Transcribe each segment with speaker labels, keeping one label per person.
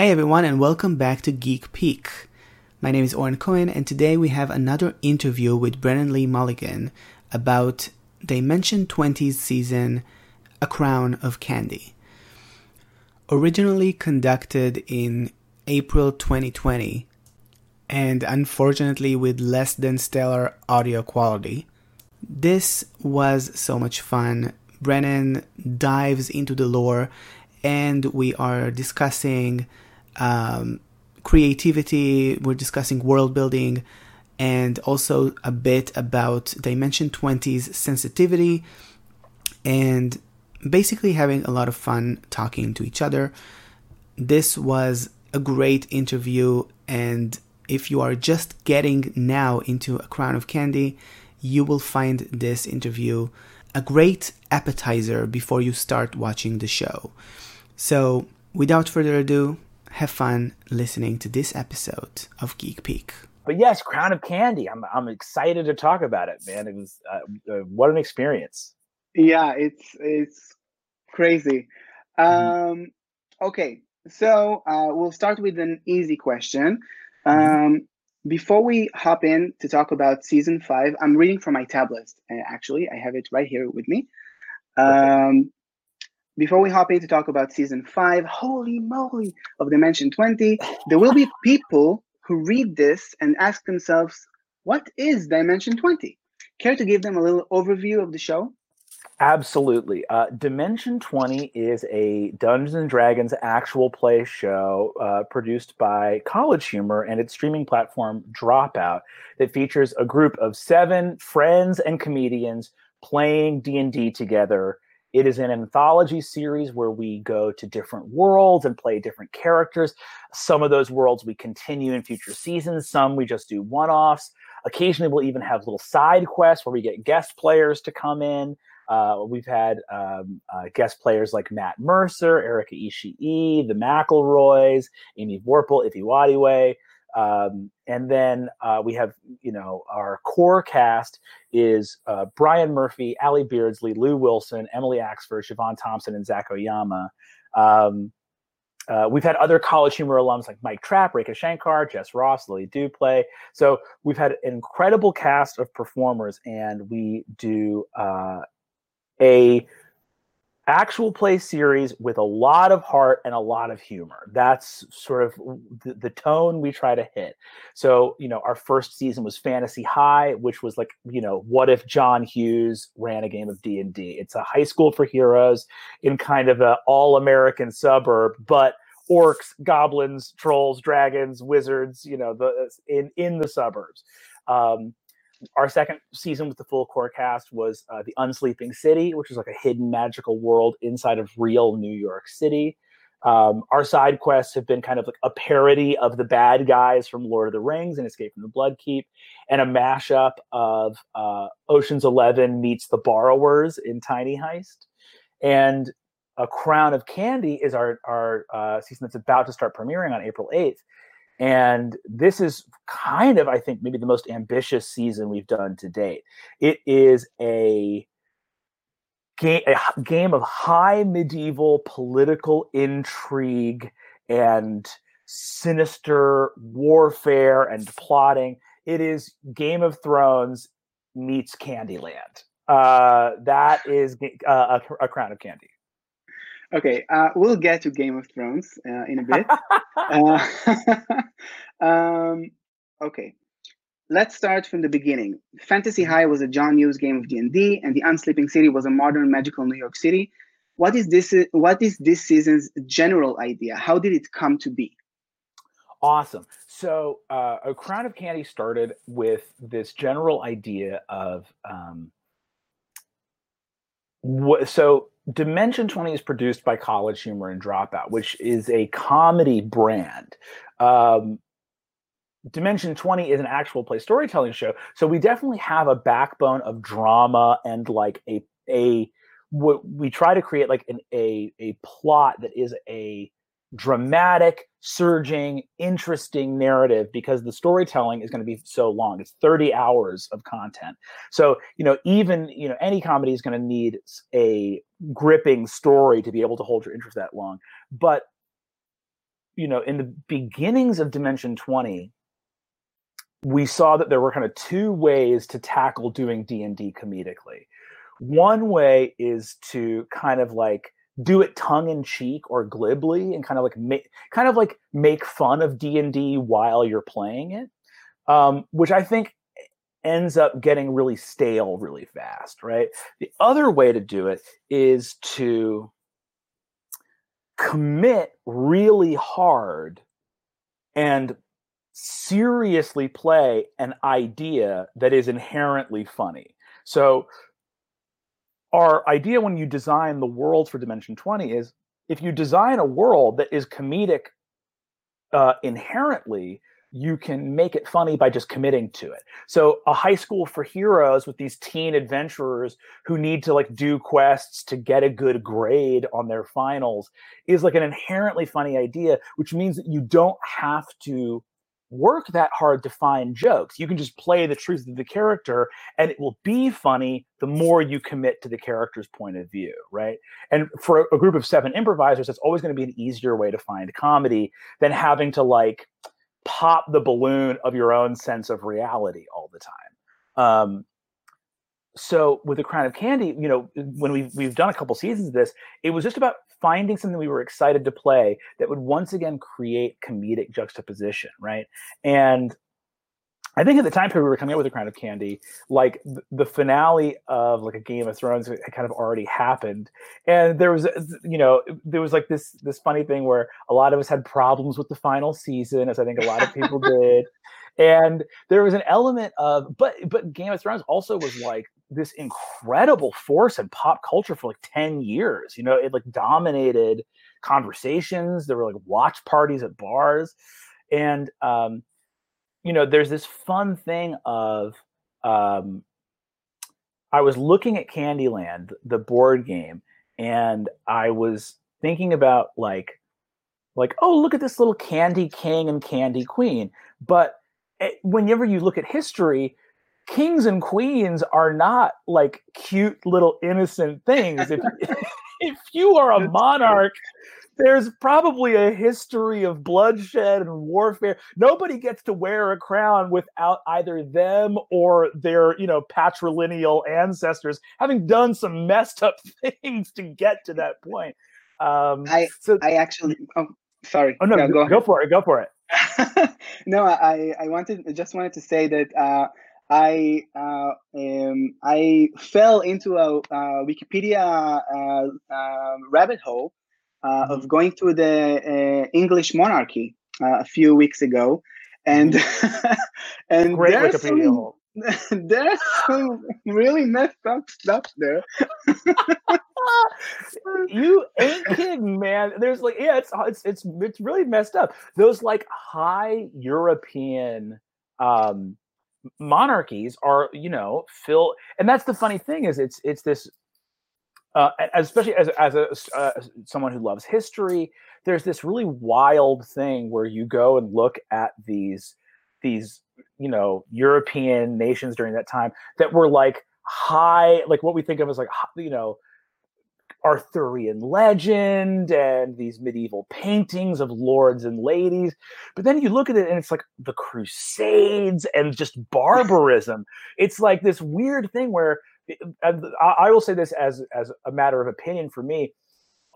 Speaker 1: Hey everyone, and welcome back to Geek Peek. My name is Oren Cohen, and today we have another interview with Brennan Lee Mulligan about Dimension 20's season A Crown of Candy. Originally conducted in April 2020, and unfortunately with less than stellar audio quality, this was so much fun. Brennan dives into the lore, and we are discussing um, creativity, we're discussing world building, and also a bit about Dimension 20's sensitivity, and basically having a lot of fun talking to each other. This was a great interview, and if you are just getting now into A Crown of Candy, you will find this interview a great appetizer before you start watching the show. So, without further ado, have fun listening to this episode of Geek Peek.
Speaker 2: But yes, Crown of Candy. I'm I'm excited to talk about it, man. It was uh, uh, what an experience.
Speaker 3: Yeah, it's it's crazy. Mm-hmm. Um, okay, so uh, we'll start with an easy question. Mm-hmm. Um, before we hop in to talk about season five, I'm reading from my tablet. Uh, actually, I have it right here with me. Um, before we hop in to talk about season five, holy moly, of Dimension 20, there will be people who read this and ask themselves, what is Dimension 20? Care to give them a little overview of the show?
Speaker 2: Absolutely. Uh, Dimension 20 is a Dungeons and Dragons actual play show uh, produced by College Humor and its streaming platform Dropout that features a group of seven friends and comedians playing D&D together it is an anthology series where we go to different worlds and play different characters. Some of those worlds we continue in future seasons, some we just do one offs. Occasionally, we'll even have little side quests where we get guest players to come in. Uh, we've had um, uh, guest players like Matt Mercer, Erica Ishii, the McElroys, Amy Vorpahl, Ifeadiwa. Um, and then uh, we have, you know, our core cast is uh, Brian Murphy, Ally Beardsley, Lou Wilson, Emily Axford, Siobhan Thompson, and Zac Oyama. Um, uh, we've had other college humor alums like Mike Trapp, Rekha Shankar, Jess Ross, Lily Duplay. So we've had an incredible cast of performers, and we do uh, a actual play series with a lot of heart and a lot of humor. That's sort of the, the, tone we try to hit. So, you know, our first season was Fantasy High, which was like, you know, what if John Hughes ran a game of D&D? It's a high school for heroes in kind of a all-American suburb, but orcs, goblins, trolls, dragons, wizards, you know, the in in the suburbs. Um, our second season with the full core cast was uh, the Unsleeping City, which is like a hidden magical world inside of real New York City. Um, our side quests have been kind of like a parody of the bad guys from Lord of the Rings and Escape from the Bloodkeep, and a mashup of uh, Ocean's Eleven meets The Borrowers in Tiny Heist, and A Crown of Candy is our our uh, season that's about to start premiering on April eighth, and this is kind of, I think, maybe the most ambitious season we've done to date. It is a game, a game of high medieval political intrigue and sinister warfare and plotting. It is Game of Thrones meets Candyland. Uh, that is uh, a, a crown of candy.
Speaker 3: Okay, uh, we'll get to Game of Thrones uh, in a bit. uh, um, okay, let's start from the beginning. Fantasy High was a John Hughes game of D&D, and The Unsleeping City was a modern magical New York City. What is this? What is this season's general idea? How did it come to be?
Speaker 2: Awesome. So, uh, A Crown of Candy started with this general idea of um, what, so Dimension 20 is produced by College Humor and Dropout, which is a comedy brand. Um, Dimension 20 is an actual play storytelling show. So we definitely have a backbone of drama and like a a what we try to create like an a a plot that is a dramatic, surging, interesting narrative because the storytelling is going to be so long. It's 30 hours of content. So, you know, even, you know, any comedy is going to need a gripping story to be able to hold your interest that long. But you know, in the beginnings of Dimension 20, we saw that there were kind of two ways to tackle doing D&D comedically. One way is to kind of like do it tongue in cheek or glibly and kind of like make kind of like make fun of D&D while you're playing it. Um, which I think ends up getting really stale really fast, right? The other way to do it is to commit really hard and seriously play an idea that is inherently funny. So our idea when you design the world for dimension 20 is if you design a world that is comedic uh, inherently you can make it funny by just committing to it. So a high school for heroes with these teen adventurers who need to like do quests to get a good grade on their finals is like an inherently funny idea, which means that you don't have to work that hard to find jokes. You can just play the truth of the character and it will be funny the more you commit to the character's point of view, right? And for a group of seven improvisers, it's always going to be an easier way to find comedy than having to like pop the balloon of your own sense of reality all the time. Um, so with the crown of candy, you know, when we've we've done a couple seasons of this, it was just about finding something we were excited to play that would once again create comedic juxtaposition, right? And I think at the time period we were coming up with a crown of candy, like the finale of like a Game of Thrones had kind of already happened, and there was, you know, there was like this this funny thing where a lot of us had problems with the final season, as I think a lot of people did, and there was an element of, but but Game of Thrones also was like this incredible force in pop culture for like ten years. You know, it like dominated conversations. There were like watch parties at bars, and um, you know, there's this fun thing of um, I was looking at Candyland, the board game, and I was thinking about like like oh look at this little candy king and candy queen but it, whenever you look at history kings and queens are not like cute little innocent things if, if you are a monarch there's probably a history of bloodshed and warfare. Nobody gets to wear a crown without either them or their, you know, patrilineal ancestors having done some messed up things to get to that point. Um,
Speaker 3: I so I actually, oh, sorry.
Speaker 2: Oh no, no go, go for it. Go for it.
Speaker 3: no, I I wanted just wanted to say that. Uh, I uh, um, I fell into a uh, Wikipedia uh, um, rabbit hole uh, of mm-hmm. going through the uh, English monarchy uh, a few weeks ago, and and
Speaker 2: Great there's some,
Speaker 3: there's some really messed up stuff there.
Speaker 2: you ain't kidding, man. There's like, yeah, it's it's it's it's really messed up. Those like high European um monarchies are, you know, fill and that's the funny thing is it's it's this uh, especially as as a uh, someone who loves history, there's this really wild thing where you go and look at these these you know European nations during that time that were like high, like what we think of as like you know Arthurian legend and these medieval paintings of lords and ladies. But then you look at it and it's like the Crusades and just barbarism. it's like this weird thing where I will say this as as a matter of opinion for me.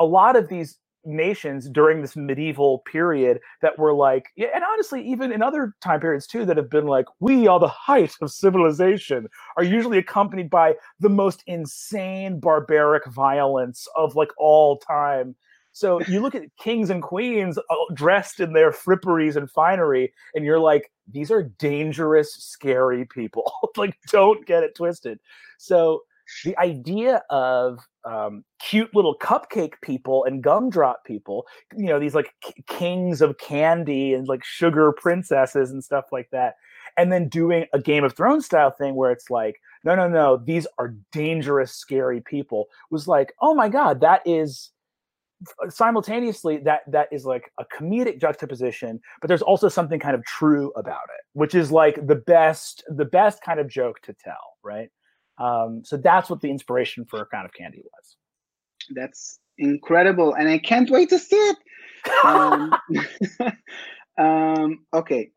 Speaker 2: A lot of these nations during this medieval period that were like, yeah, and honestly, even in other time periods too, that have been like, we are the height of civilization, are usually accompanied by the most insane barbaric violence of like all time. So you look at kings and queens uh, dressed in their fripperies and finery, and you're like, these are dangerous, scary people. like, don't get it twisted. So the idea of um, cute little cupcake people and gumdrop people, you know, these like k- kings of candy and like sugar princesses and stuff like that. And then doing a Game of Thrones style thing where it's like, no, no, no, these are dangerous, scary people was like, oh my God, that is simultaneously that that is like a comedic juxtaposition but there's also something kind of true about it which is like the best the best kind of joke to tell right um, so that's what the inspiration for a crown of candy was
Speaker 3: that's incredible and i can't wait to see it Um, um, okay.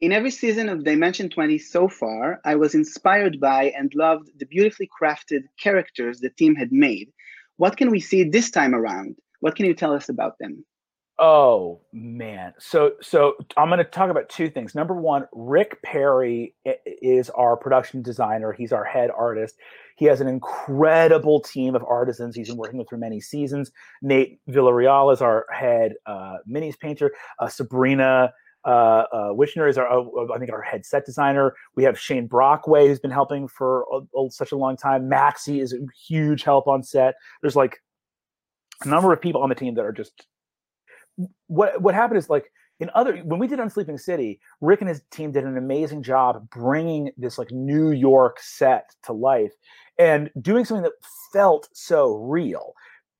Speaker 3: In every season of Dimension 20 so far, I was inspired by and loved the beautifully crafted characters the team had made. What can we see this time around? What can you tell us about them?
Speaker 2: Oh man. So so I'm going to talk about two things. Number 1, Rick Perry is our production designer. He's our head artist. He has an incredible team of artisans he's been working with for many seasons. Nate Villarreal is our head uh, minis painter. Uh, Sabrina uh, uh, Wishner is our, uh, I think, our head set designer. We have Shane Brockway, who's been helping for a, such a long time. Maxie is a huge help on set. There's like a number of people on the team that are just. What what happened is like in other when we did Unsleeping City, Rick and his team did an amazing job bringing this like New York set to life and doing something that felt so real.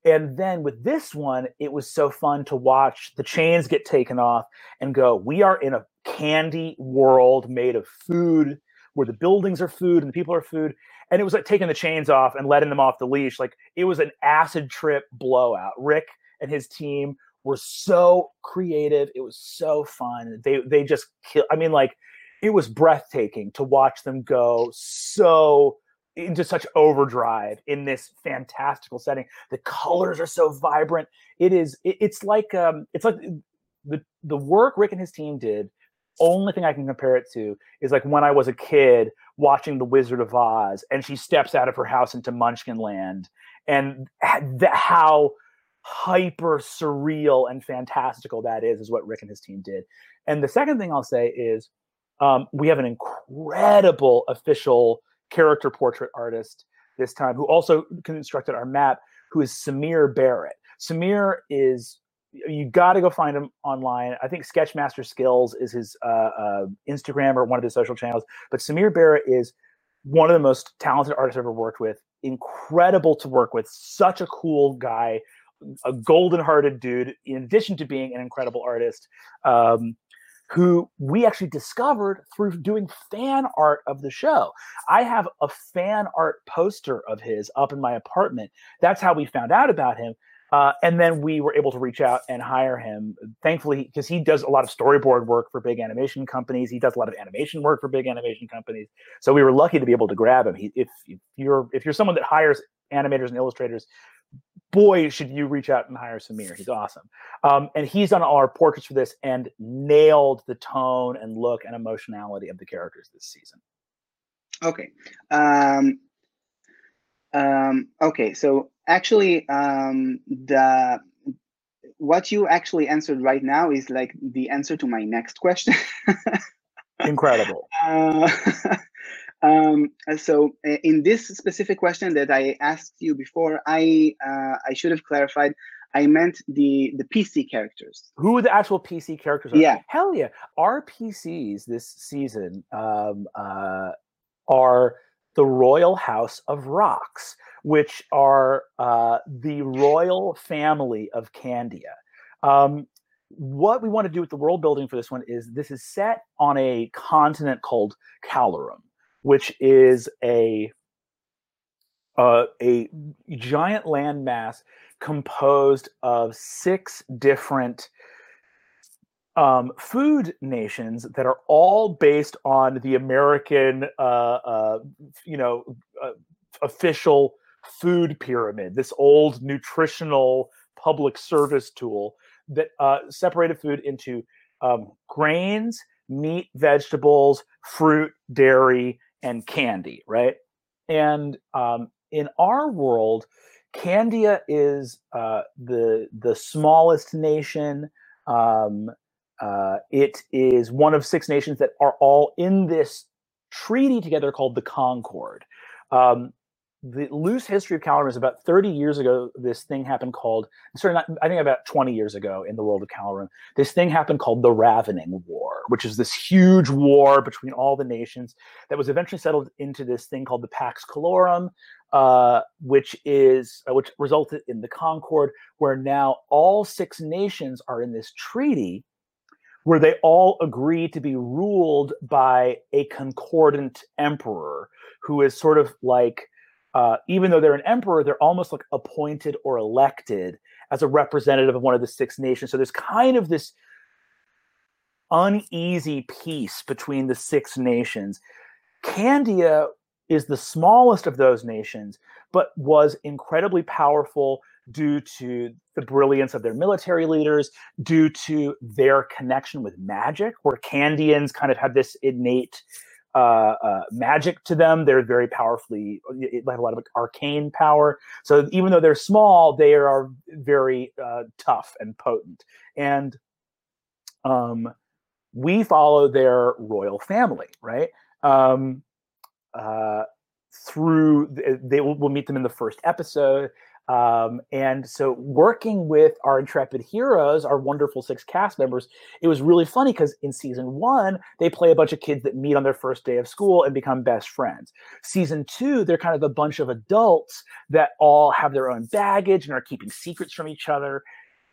Speaker 2: And then with this one, it was so fun to watch the chains get taken off and go, we are in a candy world made of food where the buildings are food and the people are food. And it was like taking the chains off and letting them off the leash. Like it was an acid trip blowout. Rick and his team were so creative. It was so fun. They they just kill. I mean, like it was breathtaking to watch them go so into such overdrive in this fantastical setting. The colors are so vibrant. It is. It, it's like um, it's like the the work Rick and his team did. Only thing I can compare it to is like when I was a kid watching The Wizard of Oz, and she steps out of her house into Munchkin Land, and the, how hyper surreal and fantastical that is is what Rick and his team did. And the second thing I'll say is um, we have an incredible official character portrait artist this time, who also constructed our map, who is Samir Barrett. Samir is you got to go find him online. I think Sketchmaster Skills is his uh, uh, Instagram or one of his social channels. But Samir Barrett is one of the most talented artists I've ever worked with. Incredible to work with. Such a cool guy, a golden-hearted dude. In addition to being an incredible artist, um, who we actually discovered through doing fan art of the show. I have a fan art poster of his up in my apartment. That's how we found out about him. Uh, and then we were able to reach out and hire him. Thankfully, because he does a lot of storyboard work for big animation companies. He does a lot of animation work for big animation companies. So we were lucky to be able to grab him. He, if, if you're if you're someone that hires animators and illustrators, boy, should you reach out and hire Samir. He's awesome. Um, and he's done all our portraits for this and nailed the tone and look and emotionality of the characters this season.
Speaker 3: Okay. Um, um, okay. So actually, um, the what you actually answered right now is like the answer to my next question.
Speaker 2: Incredible.
Speaker 3: Uh, um, so in this specific question that I asked you before, I uh, I should have clarified. I meant the the PC characters.
Speaker 2: Who the actual PC characters are?
Speaker 3: Yeah.
Speaker 2: Hell yeah. Our PCs this season um, uh, are the Royal House of Rocks, which are uh, the royal family of Candia. Um, what we want to do with the world building for this one is this is set on a continent called Calorum which is a uh, a giant landmass composed of six different um, food nations that are all based on the American, uh, uh, you know, uh, official food pyramid. This old nutritional public service tool that uh, separated food into um, grains, meat, vegetables, fruit, dairy, and Candy, right? And um, in our world, Candia is uh, the the smallest nation. Um, uh, it is one of six nations that are all in this treaty together called the Concord. Um, the loose history of Calorum is about 30 years ago. This thing happened called, sorry, not, I think about 20 years ago in the world of Calorum. This thing happened called the Ravening War, which is this huge war between all the nations that was eventually settled into this thing called the Pax Calorum, uh, which is uh, which resulted in the Concord, where now all six nations are in this treaty, where they all agree to be ruled by a concordant emperor who is sort of like uh, even though they're an emperor, they're almost like appointed or elected as a representative of one of the six nations. So there's kind of this uneasy peace between the six nations. Candia is the smallest of those nations, but was incredibly powerful due to the brilliance of their military leaders, due to their connection with magic, where Candians kind of have this innate uh, uh, magic to them. They're very powerfully, they have a lot of arcane power. So even though they're small, they are very uh, tough and potent. And um, we follow their royal family, right? Um, uh, through they will we'll meet them in the first episode um, and so working with our intrepid heroes, our wonderful six cast members, it was really funny because in season one, they play a bunch of kids that meet on their first day of school and become best friends. Season two, they're kind of a bunch of adults that all have their own baggage and are keeping secrets from each other.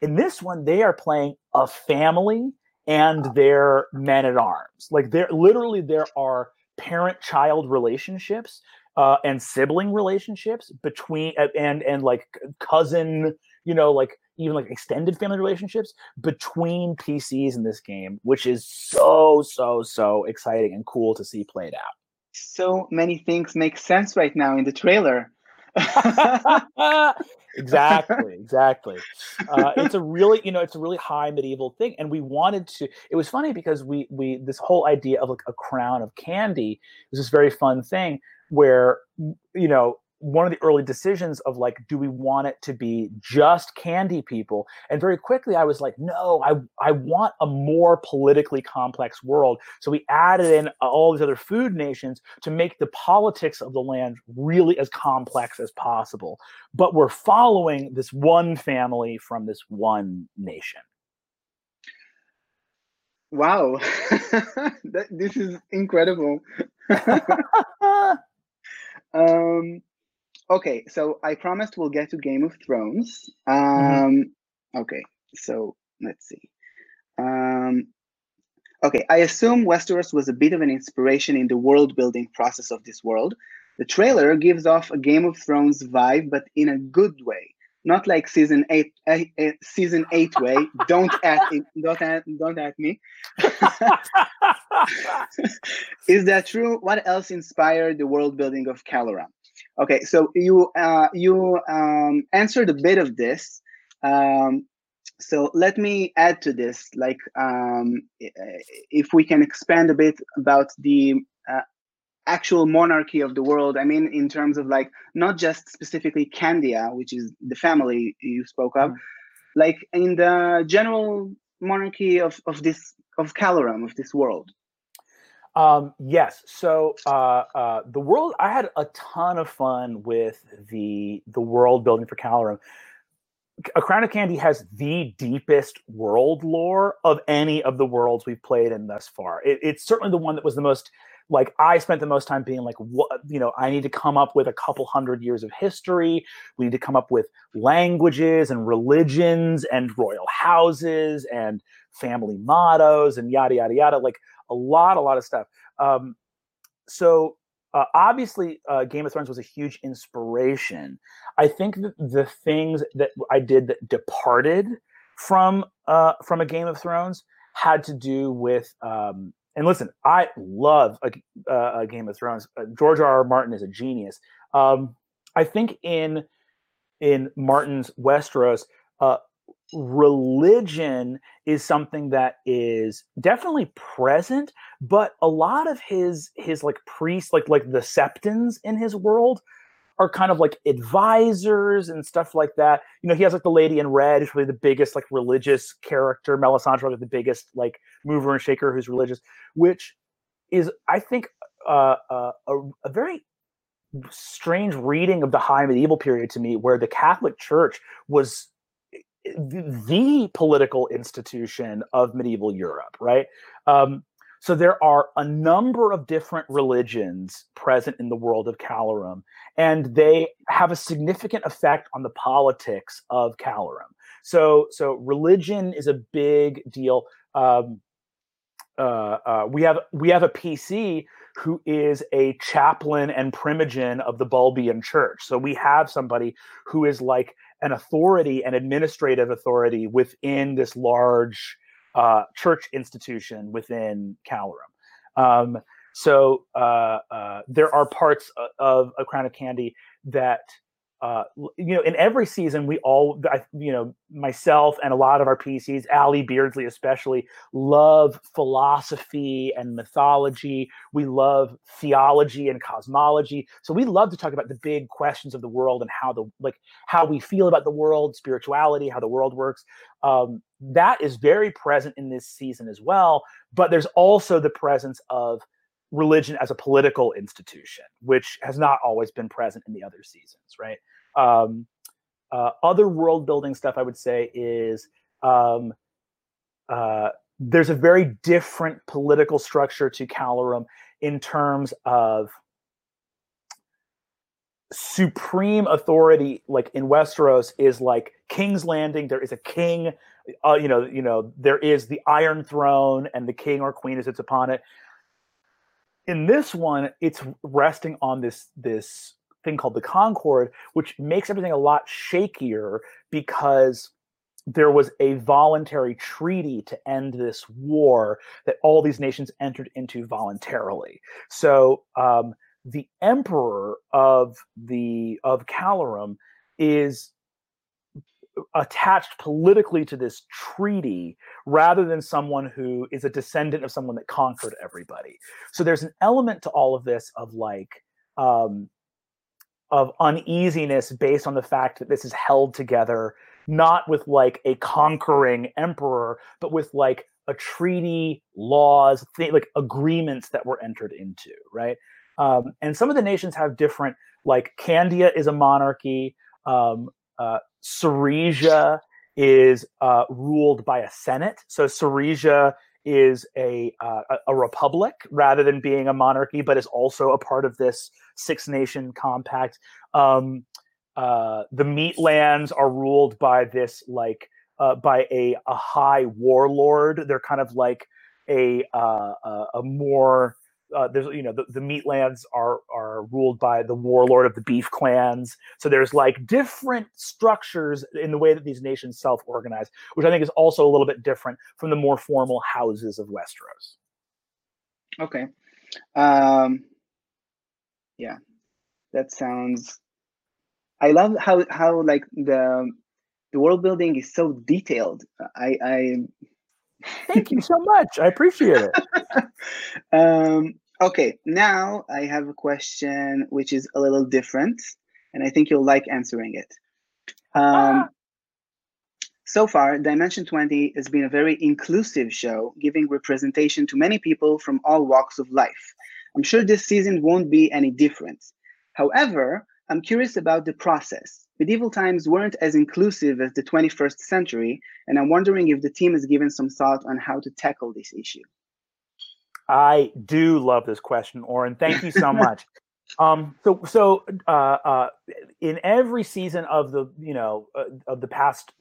Speaker 2: In this one, they are playing a family and their men at arms. Like there literally there are parent-child relationships uh, and sibling relationships between and and like cousin, you know, like even like extended family relationships between PCs in this game, which is so so so exciting and cool to see played out.
Speaker 3: So many things make sense right now in the trailer.
Speaker 2: exactly exactly uh, it's a really you know it's a really high medieval thing and we wanted to it was funny because we we this whole idea of like a crown of candy was this very fun thing where you know one of the early decisions of like do we want it to be just candy people? And very quickly i was like no i i want a more politically complex world. So we added in all these other food nations to make the politics of the land really as complex as possible. But we're following this one family from this one nation.
Speaker 3: Wow. This is incredible um, okay, so I promised we'll get to Game of Thrones. Mm-hmm. Um, mm-hmm. Okay, so let's see. Um, okay, I assume Westeros was a bit of an inspiration in the world building process of this world. The trailer gives off a Game of Thrones vibe, but in a good way. Not like season eight, uh, uh, season eight way. don't at don't at, don't at me. Is that true? What else inspired the world building of Calorum? Okay, so you uh, you um, answered a bit of this. Um, so let me add to this, like um, if we can expand a bit about the uh, actual monarchy of the world. I mean, in terms of like not just specifically Candia, which is the family you spoke of, mm-hmm. like in the general monarchy of of this of Calorum of this world.
Speaker 2: Um, yes. So uh, uh, the world, I had a ton of fun with the the world building for Calorum. A Crown of Candy has the deepest world lore of any of the worlds we've played in thus far. It, it's certainly the one that was the most like I spent the most time being like, what you know, I need to come up with a couple hundred years of history. We need to come up with languages and religions and royal houses and family mottos and yada yada yada. Like a lot, a lot of stuff. Um, so uh, obviously, uh, Game of Thrones was a huge inspiration. I think that the things that I did that departed from uh, from a Game of Thrones had to do with. Um, and listen, I love a, a Game of Thrones. Uh, George R. R. Martin is a genius. Um, I think in in Martin's Westeros, uh, religion is something that is definitely present but a lot of his his like priests like like the septons in his world are kind of like advisors and stuff like that you know he has like the lady in red who's really the biggest like religious character melisandre like the biggest like mover and shaker who's religious which is i think uh, uh, a, a very strange reading of the high medieval period to me where the catholic church was the political institution of medieval Europe, right? Um, so there are a number of different religions present in the world of Calorum, and they have a significant effect on the politics of Calorum. So, so religion is a big deal. Um, uh, uh, we have we have a PC who is a chaplain and primogen of the Bulbian Church. So we have somebody who is like an authority, an administrative authority within this large uh, church institution within Calorum. Um, so uh, uh, there are parts of a Crown of Candy that uh, you know, in every season, we all, I, you know, myself and a lot of our PCs, Ally Beardsley especially, love philosophy and mythology. We love theology and cosmology. So we love to talk about the big questions of the world and how the like how we feel about the world, spirituality, how the world works. Um, that is very present in this season as well. But there's also the presence of religion as a political institution, which has not always been present in the other seasons, right? Um, uh, other world building stuff I would say is um, uh, there's a very different political structure to Calorum in terms of supreme authority like in Westeros is like King's Landing. There is a king uh, you know you know there is the iron throne and the king or queen sits upon it. In this one it's resting on this this thing called the concord which makes everything a lot shakier because there was a voluntary treaty to end this war that all these nations entered into voluntarily. So um, the emperor of the of calorum is attached politically to this treaty rather than someone who is a descendant of someone that conquered everybody. So there's an element to all of this of like um, of uneasiness based on the fact that this is held together not with like a conquering emperor, but with like a treaty, laws, th- like agreements that were entered into, right? Um, and some of the nations have different, like Candia is a monarchy. Um, uh, is uh, ruled by a senate. So Ceresia is a, uh, a republic rather than being a monarchy, but is also a part of this six nation compact. Um, uh, the Meatlands are ruled by this like uh, by a, a high warlord. They're kind of like a uh, a more uh, there's you know the, the meatlands are are ruled by the warlord of the beef clans. So there's like different structures in the way that these nations self-organize which i think is also a little bit different from the more formal houses of westeros.
Speaker 3: Okay. Um yeah that sounds i love how how like the the world building is so detailed. I i
Speaker 2: Thank you so much. I appreciate it.
Speaker 3: um, okay, now I have a question which is a little different, and I think you'll like answering it. Um, ah. So far, Dimension 20 has been a very inclusive show, giving representation to many people from all walks of life. I'm sure this season won't be any different. However, I'm curious about the process. Medieval times weren't as inclusive as the 21st century, and I'm wondering if the team has given some thought on how to tackle this issue.
Speaker 2: I do love this question, Oren. Thank you so much. um, so, so uh, uh, in every season of the you know uh, of the past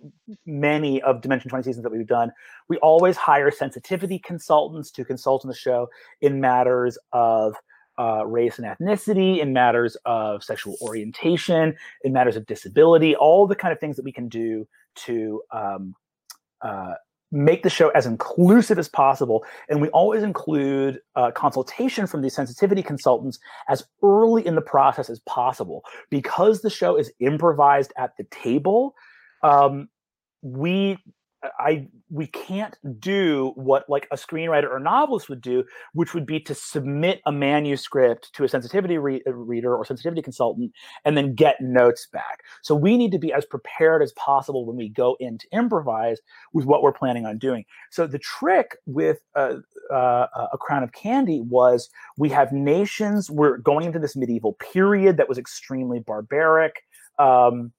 Speaker 2: many of Dimension Twenty seasons that we've done, we always hire sensitivity consultants to consult on the show in matters of uh, race and ethnicity, in matters of sexual orientation, in matters of disability, all the kind of things that we can do to um, uh, make the show as inclusive as possible. And we always include uh, consultation from these sensitivity consultants as early in the process as possible. Because the show is improvised at the table, um, we I we can't do what like a screenwriter or novelist would do, which would be to submit a manuscript to a sensitivity re- uh, reader or sensitivity consultant and then get notes back. So we need to be as prepared as possible when we go in to improvise with what we're planning on doing. So the trick with uh, uh, a crown of candy was we have nations. We're going into this medieval period that was extremely barbaric. Um,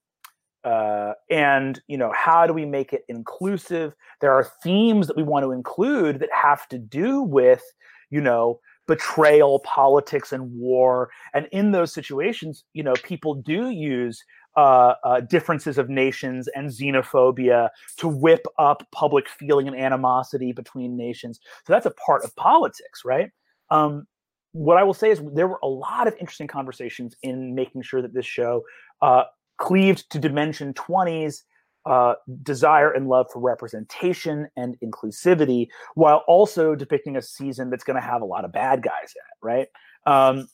Speaker 2: uh, and you know how do we make it inclusive? There are themes that we want to include that have to do with you know betrayal politics and war. And in those situations you know people do use uh, uh, differences of nations and xenophobia to whip up public feeling and animosity between nations. So that's a part of politics right? Um, what i will say is there were a lot of interesting conversations in making sure that this show uh, cleaved to Dimension 20's uh, desire and love for representation and inclusivity, while also depicting a season that's going to have a lot of bad guys in it, right? Um,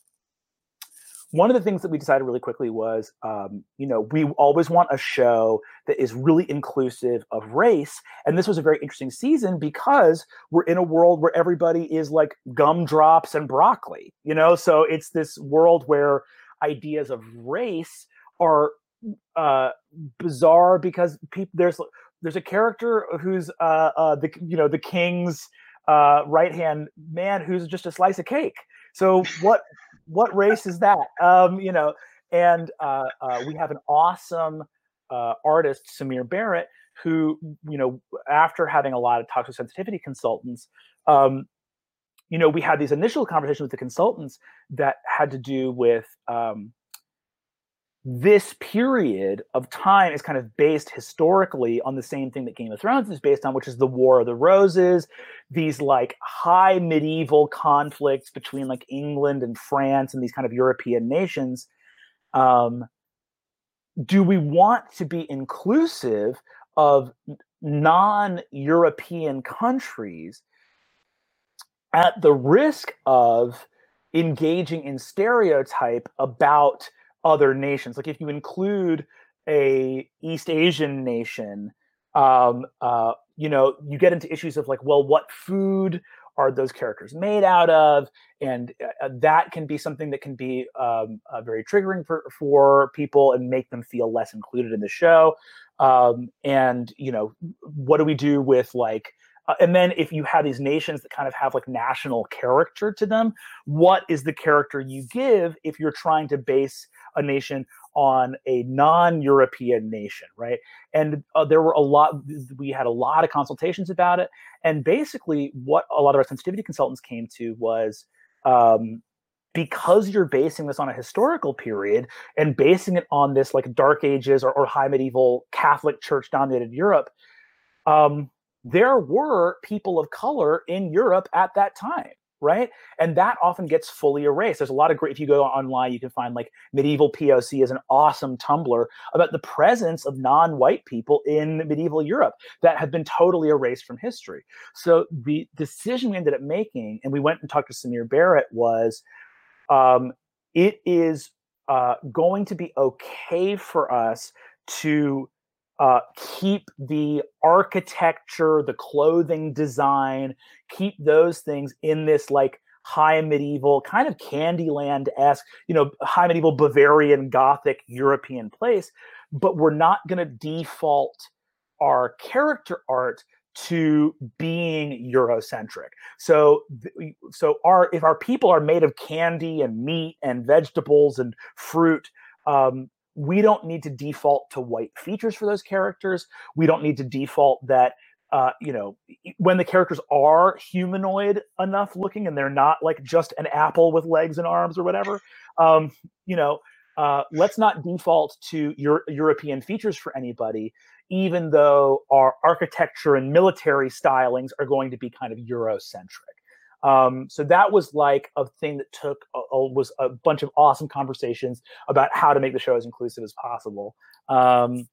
Speaker 2: one of the things that we decided really quickly was, um, you know, we always want a show that is really inclusive of race. And this was a very interesting season because we're in a world where everybody is like gumdrops and broccoli, you know? So it's this world where ideas of race are uh, bizarre because there's there's a character who's uh, uh, the you know the king's uh, right hand man who's just a slice of cake. So what what race is that? Um, you know, and uh, uh, we have an awesome uh, artist, Samir Barrett, who you know after having a lot of toxic sensitivity consultants. Um, you know, we had these initial conversations with the consultants that had to do with um, this period of time is kind of based historically on the same thing that Game of Thrones is based on, which is the War of the Roses, these like high medieval conflicts between like England and France and these kind of European nations. Um, do we want to be inclusive of non European countries at the risk of engaging in stereotype about? Other nations. Like if you include a East Asian nation, um, uh, you know, you get into issues of like, well, what food are those characters made out of? And uh, uh that can be something that can be um, uh, very triggering for, for people and make them feel less included in the show. Um, and, you know, what do we do with like, uh, and then if you have these nations that kind of have like national character to them, what is the character you give if you're trying to base a nation on a non-European nation, right? And uh, there were a lot. We had a lot of consultations about it, and basically, what a lot of our sensitivity consultants came to was. Um, because you're basing this on a historical period and basing it on this like dark ages or, or high medieval catholic church dominated europe um, there were people of color in Europe at that time, right? And that often gets fully erased. There's a lot of great, if you go online, you can find like medieval POC is an awesome Tumblr about the presence of non white people in medieval Europe that have been totally erased from history. So the decision we ended up making, and we went and talked to Samir Barrett, was um, it is uh, going to be okay for us to uh, keep the architecture, the clothing design, keep those things in this like high medieval kind of Candyland esque, you know, high medieval Bavarian Gothic European place, but we're not going to default our character art to being eurocentric. So so our if our people are made of candy and meat and vegetables and fruit um, we don't need to default to white features for those characters. We don't need to default that uh, you know, when the characters are humanoid enough looking and they're not like just an apple with legs and arms or whatever, um, you know, uh, let's not default to Euro- European features for anybody, even though our architecture and military stylings are going to be kind of Eurocentric. Um, so that was like a thing that took a, a, was a bunch of awesome conversations about how to make the show as inclusive as possible. Um,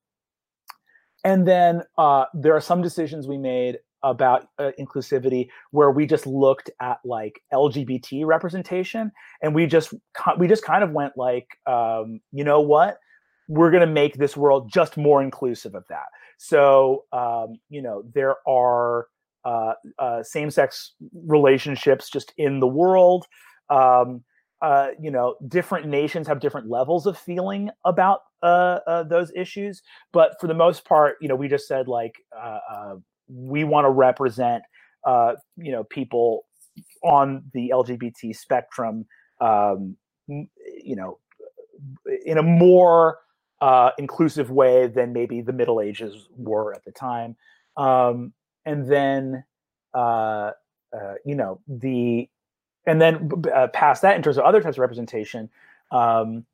Speaker 2: and then uh, there are some decisions we made about uh, inclusivity where we just looked at like LGBT representation, and we just we just kind of went like, um, you know what, we're going to make this world just more inclusive of that. So um, you know there are uh, uh, same-sex relationships just in the world. Um, uh, you know, different nations have different levels of feeling about uh, uh, those issues, but for the most part, you know, we just said like uh, we want to represent, you know, people on the LGBT spectrum, um, you know, in a more inclusive way than maybe the Middle Ages were at the time. Um, and then uh, uh, you know the and then uh, past that in terms of other types of representation um,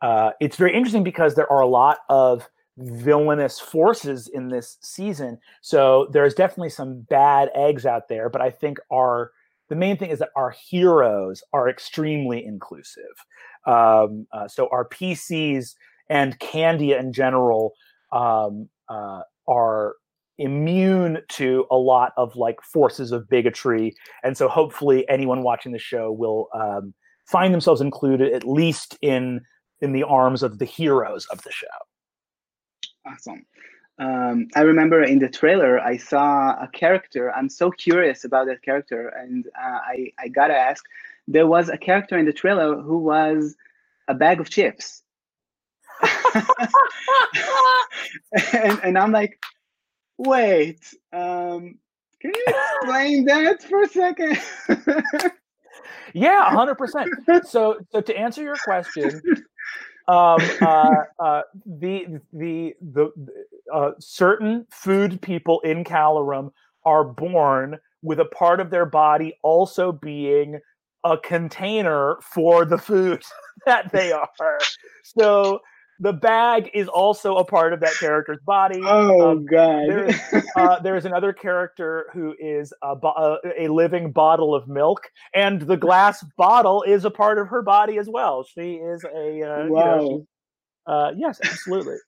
Speaker 2: uh, it's very interesting because there are a lot of villainous forces in this season. So there's definitely some bad eggs out there but i think our the main thing is that our heroes are extremely inclusive. Um, uh, so our pcs and Candia in general um, uh, are immune to a lot of like forces of bigotry, and so hopefully anyone watching the show will um, find themselves included at least in in the arms of the heroes of the show.
Speaker 3: Awesome. Um, I remember in the trailer I saw a character. I'm so curious about that character, and uh, I I gotta ask. There was a character in the trailer who was a bag of chips, and, and I'm like, wait, um, can you explain that for a second?
Speaker 2: yeah, hundred percent. So, so to answer your question, um, uh, uh, the the the uh, certain food people in Calorum are born with a part of their body also being a container for the food that they are. So the bag is also a part of that character's body.
Speaker 3: Oh um, God!
Speaker 2: There's, uh, there's another character who is a, bo- a, living bottle of milk, and the glass bottle is a part of her body as well. She is a uh, wow. You know, uh, yes, absolutely.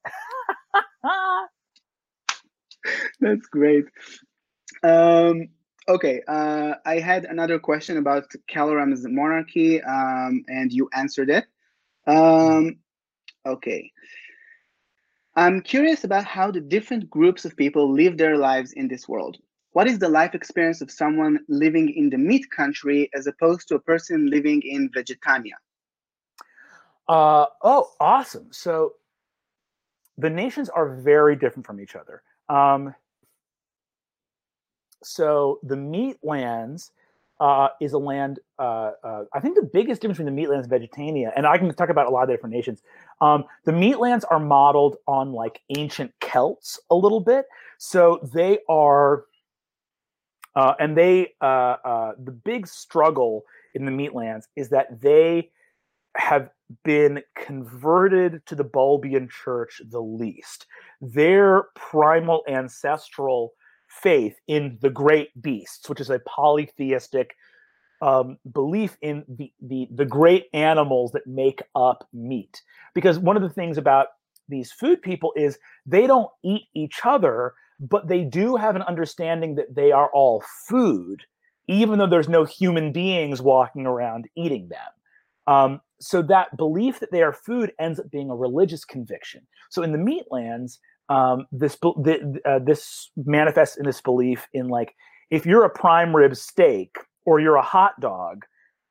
Speaker 3: That's great. Um, okay, uh, I had another question about Calorum's monarchy, um, and you answered it. Um, Okay. I'm curious about how the different groups of people live their lives in this world. What is the life experience of someone living in the meat country as opposed to a person living in Vegetania?
Speaker 2: Uh, oh, awesome. So the nations are very different from each other. Um, so the meat lands uh, is a land. Uh, uh, I think the biggest difference between the Meatlands and Vegetania, and I can talk about a lot of different nations. Um, the Meatlands are modeled on like ancient Celts a little bit, so they are, uh, and they uh, uh, the big struggle in the Meatlands is that they have been converted to the Bulbian Church the least. Their primal ancestral faith in the great beasts, which is a polytheistic um, belief in the, the the great animals that make up meat. Because one of the things about these food people is they don't eat each other, but they do have an understanding that they are all food, even though there's no human beings walking around eating them. Um, so that belief that they are food ends up being a religious conviction. So in the meatlands, um, this the, uh, this manifests in this belief in like if you're a prime rib steak or you're a hot dog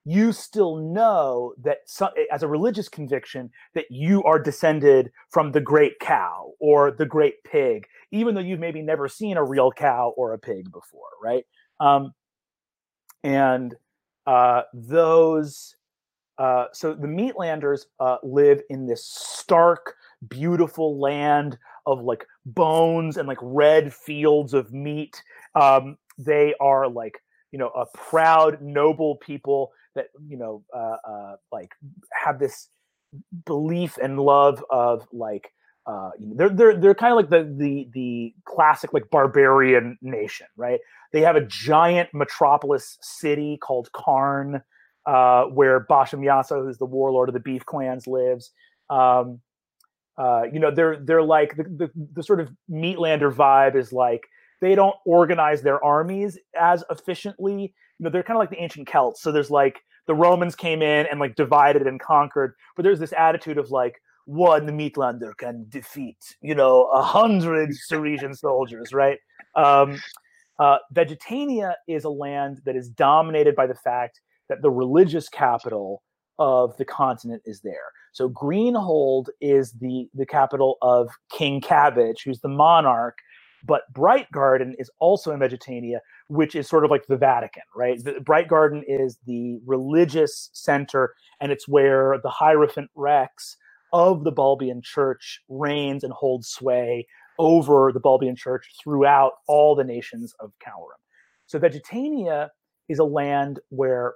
Speaker 2: you still know that so, as a religious conviction that you are descended from the great cow or the great pig even though you've maybe never seen a real cow or a pig before right? Um, and uh, those uh, so the meatlanders uh, live in this stark beautiful land of like bones and like red fields of meat. Um, they are like you know a proud, noble people that you know uh, uh, like have this belief and love of like uh, they're they're they're kind of like the the the classic like barbarian nation, right? They have a giant metropolis city called Karn, uh, where Basham Yasa, who's the warlord of the beef clans, lives. Um, uh, you know, they're they're like the, the, the sort of Meatlander vibe is like they don't organize their armies as efficiently. You know, they're kind of like the ancient Celts. So there's like the Romans came in and like divided and conquered, but there's this attitude of like one Meatlander can defeat, you know, a hundred Ceresian soldiers, right? Um, uh, Vegetania is a land that is dominated by the fact that the religious capital of the continent is there. So Greenhold is the the capital of King Cabbage, who's the monarch. But Bright Garden is also in Vegetania, which is sort of like the Vatican, right? The, Brightgarden is the religious center, and it's where the Hierophant Rex of the Bulbian Church reigns and holds sway over the Bulbian Church throughout all the nations of Calorum. So Vegetania is a land where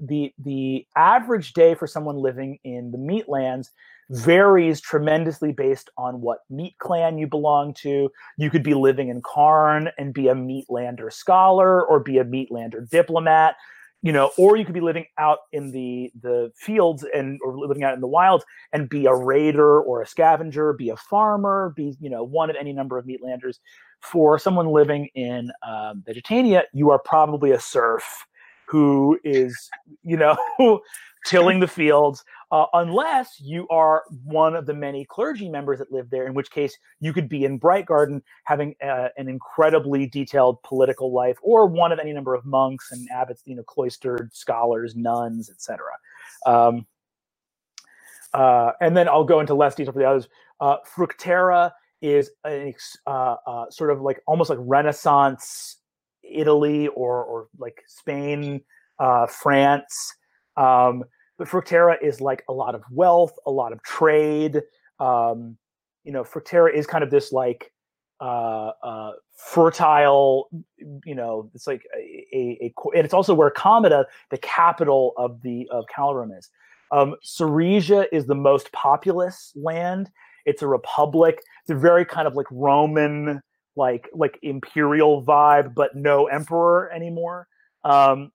Speaker 2: the the average day for someone living in the meat lands varies tremendously based on what meat clan you belong to. You could be living in Karn and be a Meatlander scholar or be a Meatlander diplomat. You know, or you could be living out in the the fields and or living out in the wilds and be a raider or a scavenger, be a farmer, be you know one of any number of meatlanders. For someone living in um, Vegetania, you are probably a serf who is you know tilling the fields, uh, unless you are one of the many clergy members that live there, in which case you could be in Brightgarden having uh, an incredibly detailed political life, or one of any number of monks and abbots, you know, cloistered scholars, nuns, etc. Um, uh, and then I'll go into less detail for the others. Uh, Fructera is uh, sort of like almost like Renaissance Italy or or like Spain, France. Um, but Fructera is like a lot of wealth, a lot of trade. Um, you know, Fructera is kind of this like uh, uh, fertile, you know, it's like a, a, a, and it's also where Comida, the capital of the of Calorum is. Um, Ceresia is the most populous land. It's a republic. It's a very kind of like Roman, like like imperial vibe, but no emperor anymore. Um,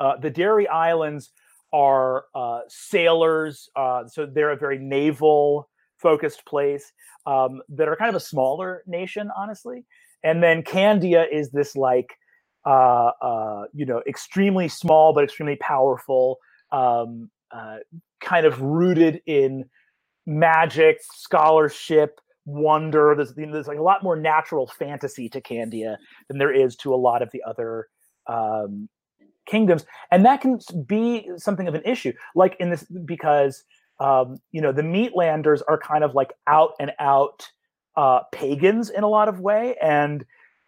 Speaker 2: uh, the Dairy Islands are uh, sailors, uh, so they're a very naval focused place um, that are kind of a smaller nation, honestly. And then Candia is this like uh, uh you know extremely small but extremely powerful, um, uh, kind of rooted in magic, scholarship, wonder. There's, there's like a lot more natural fantasy to Candia than there is to a lot of the other um, kingdoms, and that can be something of an issue. Like in this, because um, you know the Meatlanders are kind of like out and out uh, pagans in a lot of way, and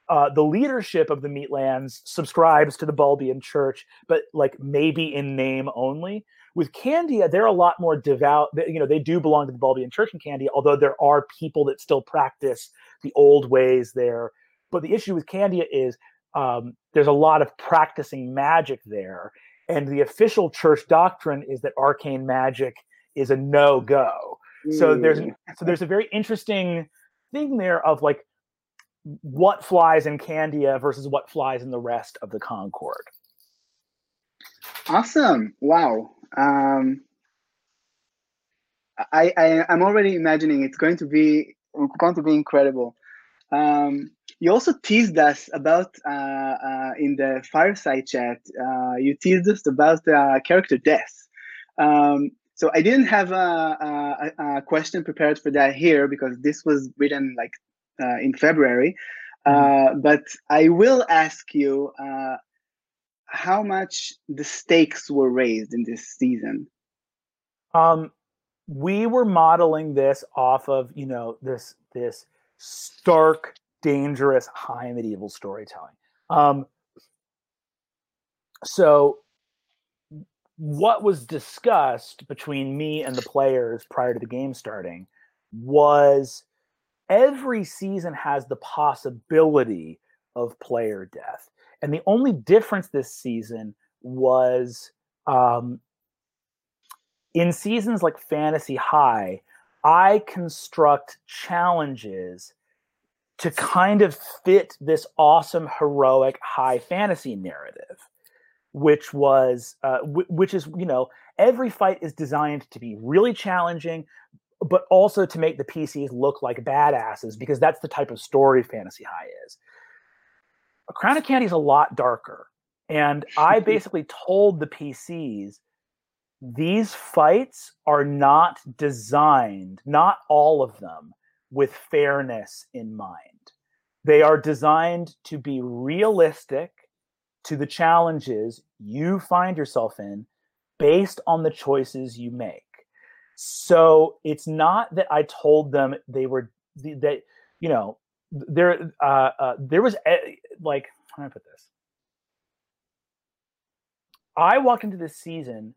Speaker 2: uh, the leadership of the Meatlands subscribes to the Bulbian Church, but like maybe in name only. With Candia, they're a lot more devout. You know, they do belong to the Bulbian Church in Candia, although there are people that still practice the old ways there. But the issue with Candia is um, there's a lot of practicing magic there. And the official church doctrine is that arcane magic is a no go. Mm. So there's mm. so there's a very interesting thing there of like what flies in Candia versus what flies in the rest of the Concord.
Speaker 3: Awesome! Wow. Um, I, I I'm already imagining it's going to be going to be incredible. Um, you also teased us about uh, uh, in the fireside chat. Uh, you teased us about uh, character death. Um, so I didn't have a, a, a, question prepared for that here because this was written like uh, in February. Mm-hmm. but I will ask you how much the stakes were raised in this season.
Speaker 2: Um, we were modeling this off of you know this this stark, dangerous high medieval storytelling. Um, so, what was discussed between me and the players prior to the game starting was every season has the possibility of player death. And the only difference this season was um, in seasons like Fantasy High, I construct challenges to kind of fit this awesome heroic high fantasy narrative which was uh, w- which is you know every fight is designed to be really challenging but also to make the pcs look like badasses because that's the type of story fantasy high is. A crown of candy is a lot darker and i basically told the pcs these fights are not designed, not all of them, with fairness in mind. They are designed to be realistic to the challenges you find yourself in based on the choices you make. So it's not that I told them they were that you know there uh, uh, there was a, like how do I put this? I walked into this season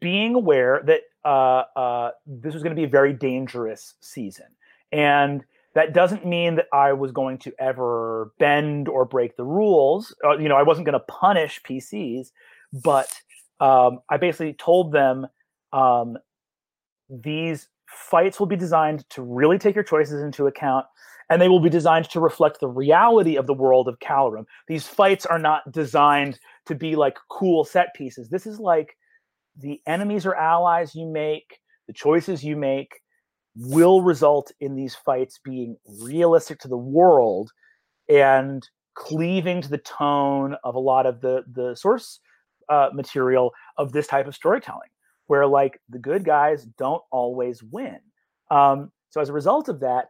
Speaker 2: being aware that uh, uh, this was going to be a very dangerous season. And that doesn't mean that I was going to ever bend or break the rules. Uh, you know, I wasn't going to punish PCs, but um, I basically told them um, these fights will be designed to really take your choices into account and they will be designed to reflect the reality of the world of Calorum. These fights are not designed to be like cool set pieces. This is like the enemies or allies you make, the choices you make will result in these fights being realistic to the world and cleaving to the tone of a lot of the the source uh, material of this type of storytelling where like the good guys don't always win. Um, so as a result of that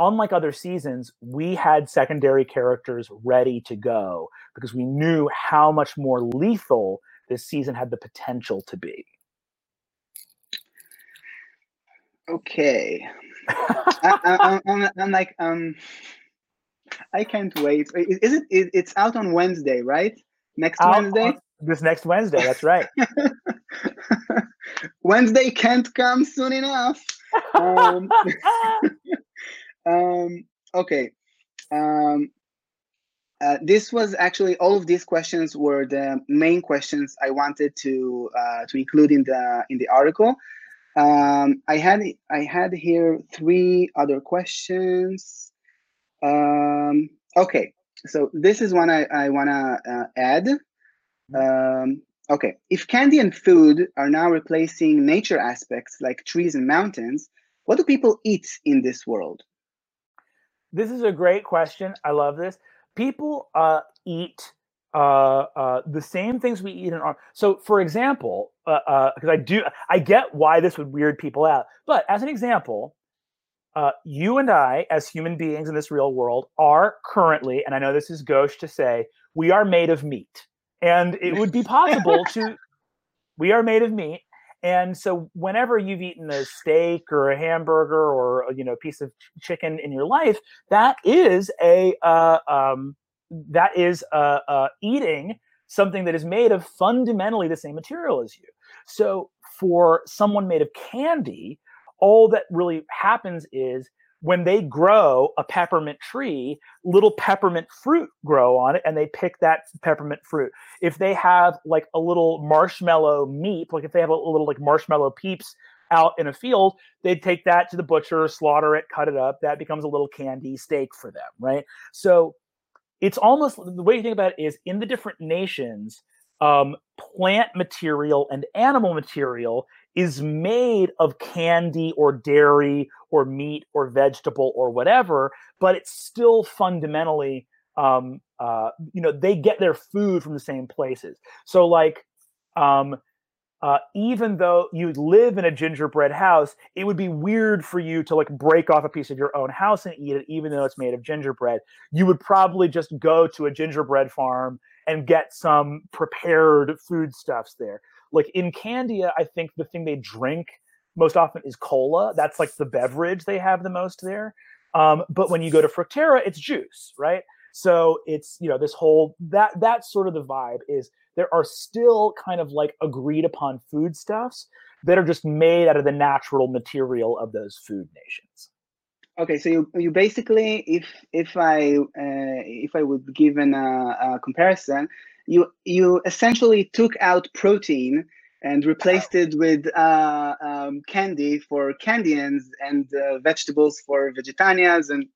Speaker 2: unlike other seasons we had secondary characters ready to go because we knew how much more lethal this season had the potential to be
Speaker 3: okay I, am like um I can't wait. Is it? It's out on Wednesday, right? Next out Wednesday.
Speaker 2: This next Wednesday. That's right.
Speaker 3: Wednesday can't come soon enough. Um, um, okay. Um, uh, this was actually all of these questions were the main questions I wanted to uh, to include in the in the article. Um, I had I had here three other questions. Um, okay, so this is one I, I want to uh, add. Um, okay, if candy and food are now replacing nature aspects like trees and mountains, what do people eat in this world?
Speaker 2: This is a great question. I love this. People uh, eat uh, uh, the same things we eat in our. So, for example, because uh, uh, I do, I get why this would weird people out. But as an example, uh, you and I, as human beings in this real world, are currently, and I know this is gauche to say, we are made of meat. And it would be possible to, we are made of meat. And so whenever you've eaten a steak or a hamburger or, you know, a piece of chicken in your life, that is a, uh, um, that is uh, uh, eating something that is made of fundamentally the same material as you. So for someone made of candy, all that really happens is when they grow a peppermint tree, little peppermint fruit grow on it and they pick that peppermint fruit. If they have like a little marshmallow meat, like if they have a, little like marshmallow peeps out in a field, they'd take that to the butcher, slaughter it, cut it up. That becomes a little candy steak for them, right? So it's almost the way you think about it is in the different nations, um, plant material and animal material is made of candy or dairy or meat or vegetable or whatever, but it's still fundamentally, um, uh, you know, they get their food from the same places. So, like, um, uh, even though you live in a gingerbread house, it would be weird for you to like break off a piece of your own house and eat it, even though it's made of gingerbread. You would probably just go to a gingerbread farm and get some prepared foodstuffs there. Like in Candia, I think the thing they drink most often is cola. That's like the beverage they have the most there. Um, but when you go to Fructera, it's juice, right? So it's you know this whole that that sort of the vibe is there are still kind of like agreed upon foodstuffs that are just made out of the natural material of those food nations.
Speaker 3: Okay, so you, you basically, if if I uh, if I would give an, uh, a comparison, you you essentially took out protein and replaced it with uh, um, candy for Candians and uh, vegetables for Vegetarians and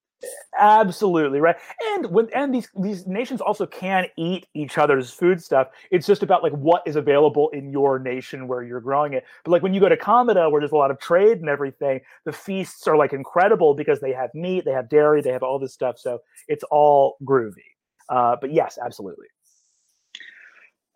Speaker 2: absolutely right? And when and these these nations also can eat each other's food stuff. It's just about like what is available in your nation where you're growing it. But like when you go to Comida where there's a lot of trade and everything the feasts are like incredible because they have meat they have dairy they have all this stuff. So it's all groovy. Uh, but yes absolutely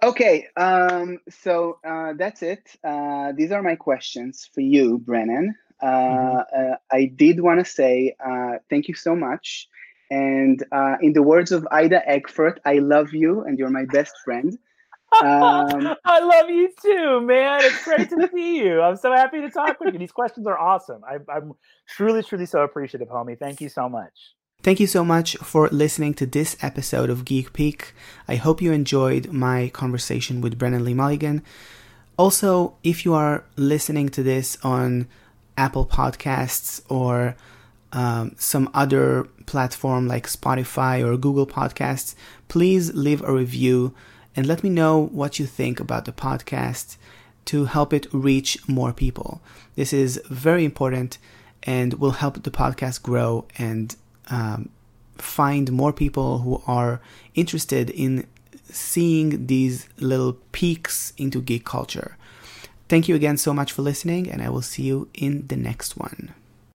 Speaker 3: Okay, um, so uh, that's it. Uh, these are my questions for you, Brennan. Uh, mm-hmm. Uh, I did want to say uh, thank you so much. And uh, in the words of Ida Eggfort, I love you and you're my best friend.
Speaker 2: Um, I love you too, man. It's great to see you. I'm so happy to talk with you. These questions are awesome. I, I'm truly, truly so appreciative, homie. Thank you so much.
Speaker 1: Thank you so much for listening to this episode of Geek Peek. I hope you enjoyed my conversation with Brennan Lee Mulligan. Also, if you are listening to this on Apple Podcasts or um, some other platform like Spotify or Google Podcasts, please leave a review and let me know what you think about the podcast to help it reach more people. This is very important and will help the podcast grow and um, find more people who are interested in seeing these little peeks into geek culture. Thank you again so much for listening, and I will see you in the next one.